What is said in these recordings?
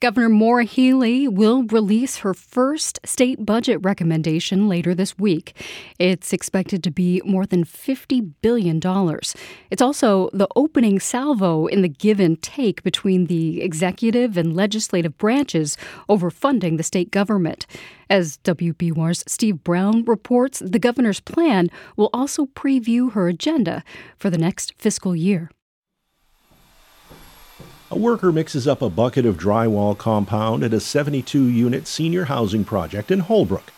Governor Maura Healey will release her first state budget recommendation later this week. It's expected to be more than $50 billion. It's also the opening salvo in the give and take between the executive and legislative branches over funding the state government. As WBUR's Steve Brown reports, the governor's plan will also preview her agenda for the next fiscal year. A worker mixes up a bucket of drywall compound at a 72 unit senior housing project in Holbrook.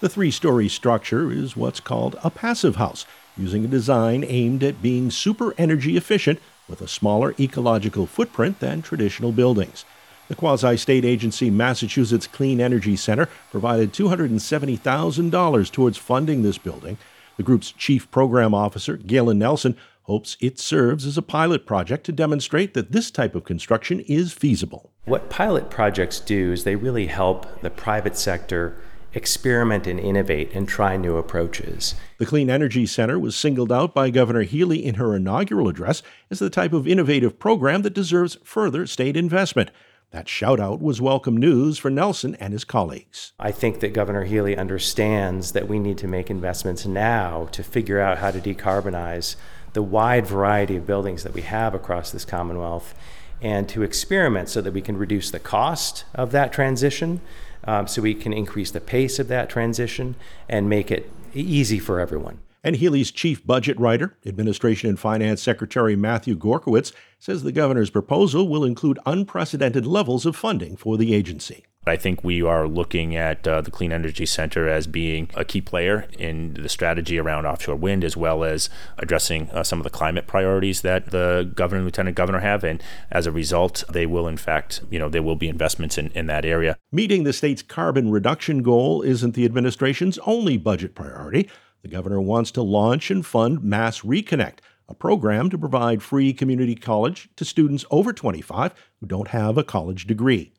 The three story structure is what's called a passive house, using a design aimed at being super energy efficient with a smaller ecological footprint than traditional buildings. The quasi state agency Massachusetts Clean Energy Center provided $270,000 towards funding this building. The group's chief program officer, Galen Nelson, hopes it serves as a pilot project to demonstrate that this type of construction is feasible. What pilot projects do is they really help the private sector experiment and innovate and try new approaches. The Clean Energy Center was singled out by Governor Healey in her inaugural address as the type of innovative program that deserves further state investment. That shout out was welcome news for Nelson and his colleagues. I think that Governor Healey understands that we need to make investments now to figure out how to decarbonize the wide variety of buildings that we have across this Commonwealth and to experiment so that we can reduce the cost of that transition, um, so we can increase the pace of that transition and make it easy for everyone. And Healey's chief budget writer, Administration and Finance Secretary Matthew Gorzkowicz, says the governor's proposal will include unprecedented levels of funding for the agency. I think we are looking at uh, the Clean Energy Center as being a key player in the strategy around offshore wind, as well as addressing uh, some of the climate priorities that the governor and lieutenant governor have. And as a result, they will, in fact, you know, there will be investments in, in that area. Meeting the state's carbon reduction goal isn't the administration's only budget priority. The governor wants to launch and fund Mass Reconnect, a program to provide free community college to students over 25 who don't have a college degree.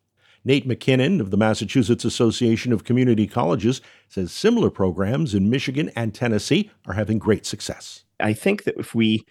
Nate Mackinnon of the Massachusetts Association of Community Colleges says similar programs in Michigan and Tennessee are having great success. I think that if we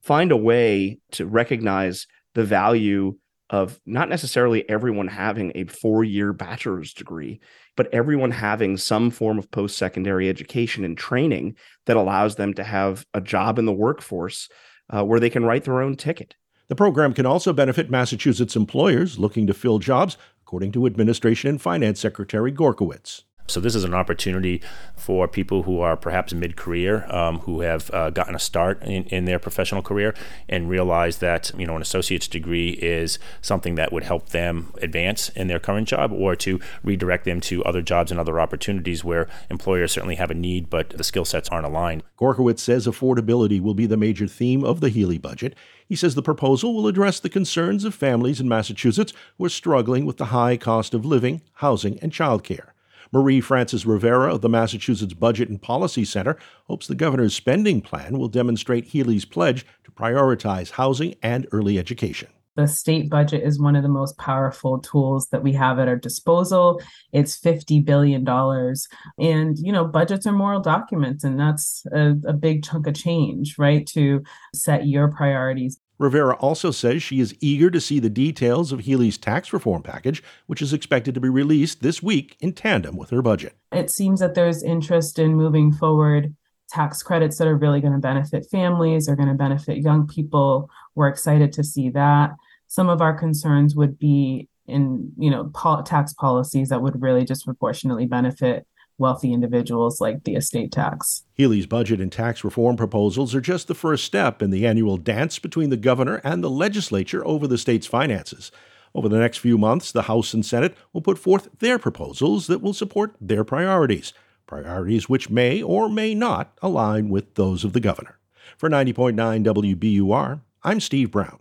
find a way to recognize the value of not necessarily everyone having a four year bachelor's degree, but everyone having some form of post secondary education and training that allows them to have a job in the workforce uh, where they can write their own ticket. The program can also benefit Massachusetts employers looking to fill jobs according to Administration and Finance Secretary Gorzkowicz. So this is an opportunity for people who are perhaps mid-career, um, who have uh, gotten a start in, in their professional career, and realize that you know an associate's degree is something that would help them advance in their current job, or to redirect them to other jobs and other opportunities where employers certainly have a need, but the skill sets aren't aligned. Gorzkowicz says affordability will be the major theme of the Healey budget. He says the proposal will address the concerns of families in Massachusetts who are struggling with the high cost of living, housing, and childcare. Marie Frances Rivera of the Massachusetts Budget and Policy Center hopes the governor's spending plan will demonstrate Healey's pledge to prioritize housing and early education. The state budget is one of the most powerful tools that we have at our disposal. It's $50 billion. And, you know, budgets are moral documents, and that's a, a big chunk of change, right? To set your priorities. Rivera also says she is eager to see the details of Healey's tax reform package, which is expected to be released this week in tandem with her budget. It seems that there's interest in moving forward tax credits that are really going to benefit families, are going to benefit young people. We're excited to see that. Some of our concerns would be in, you know, tax policies that would really disproportionately benefit wealthy individuals like the estate tax. Healey's budget and tax reform proposals are just the first step in the annual dance between the governor and the legislature over the state's finances. Over the next few months, the House and Senate will put forth their proposals that will support their priorities, priorities which may or may not align with those of the governor. For 90.9 WBUR, I'm Steve Brown.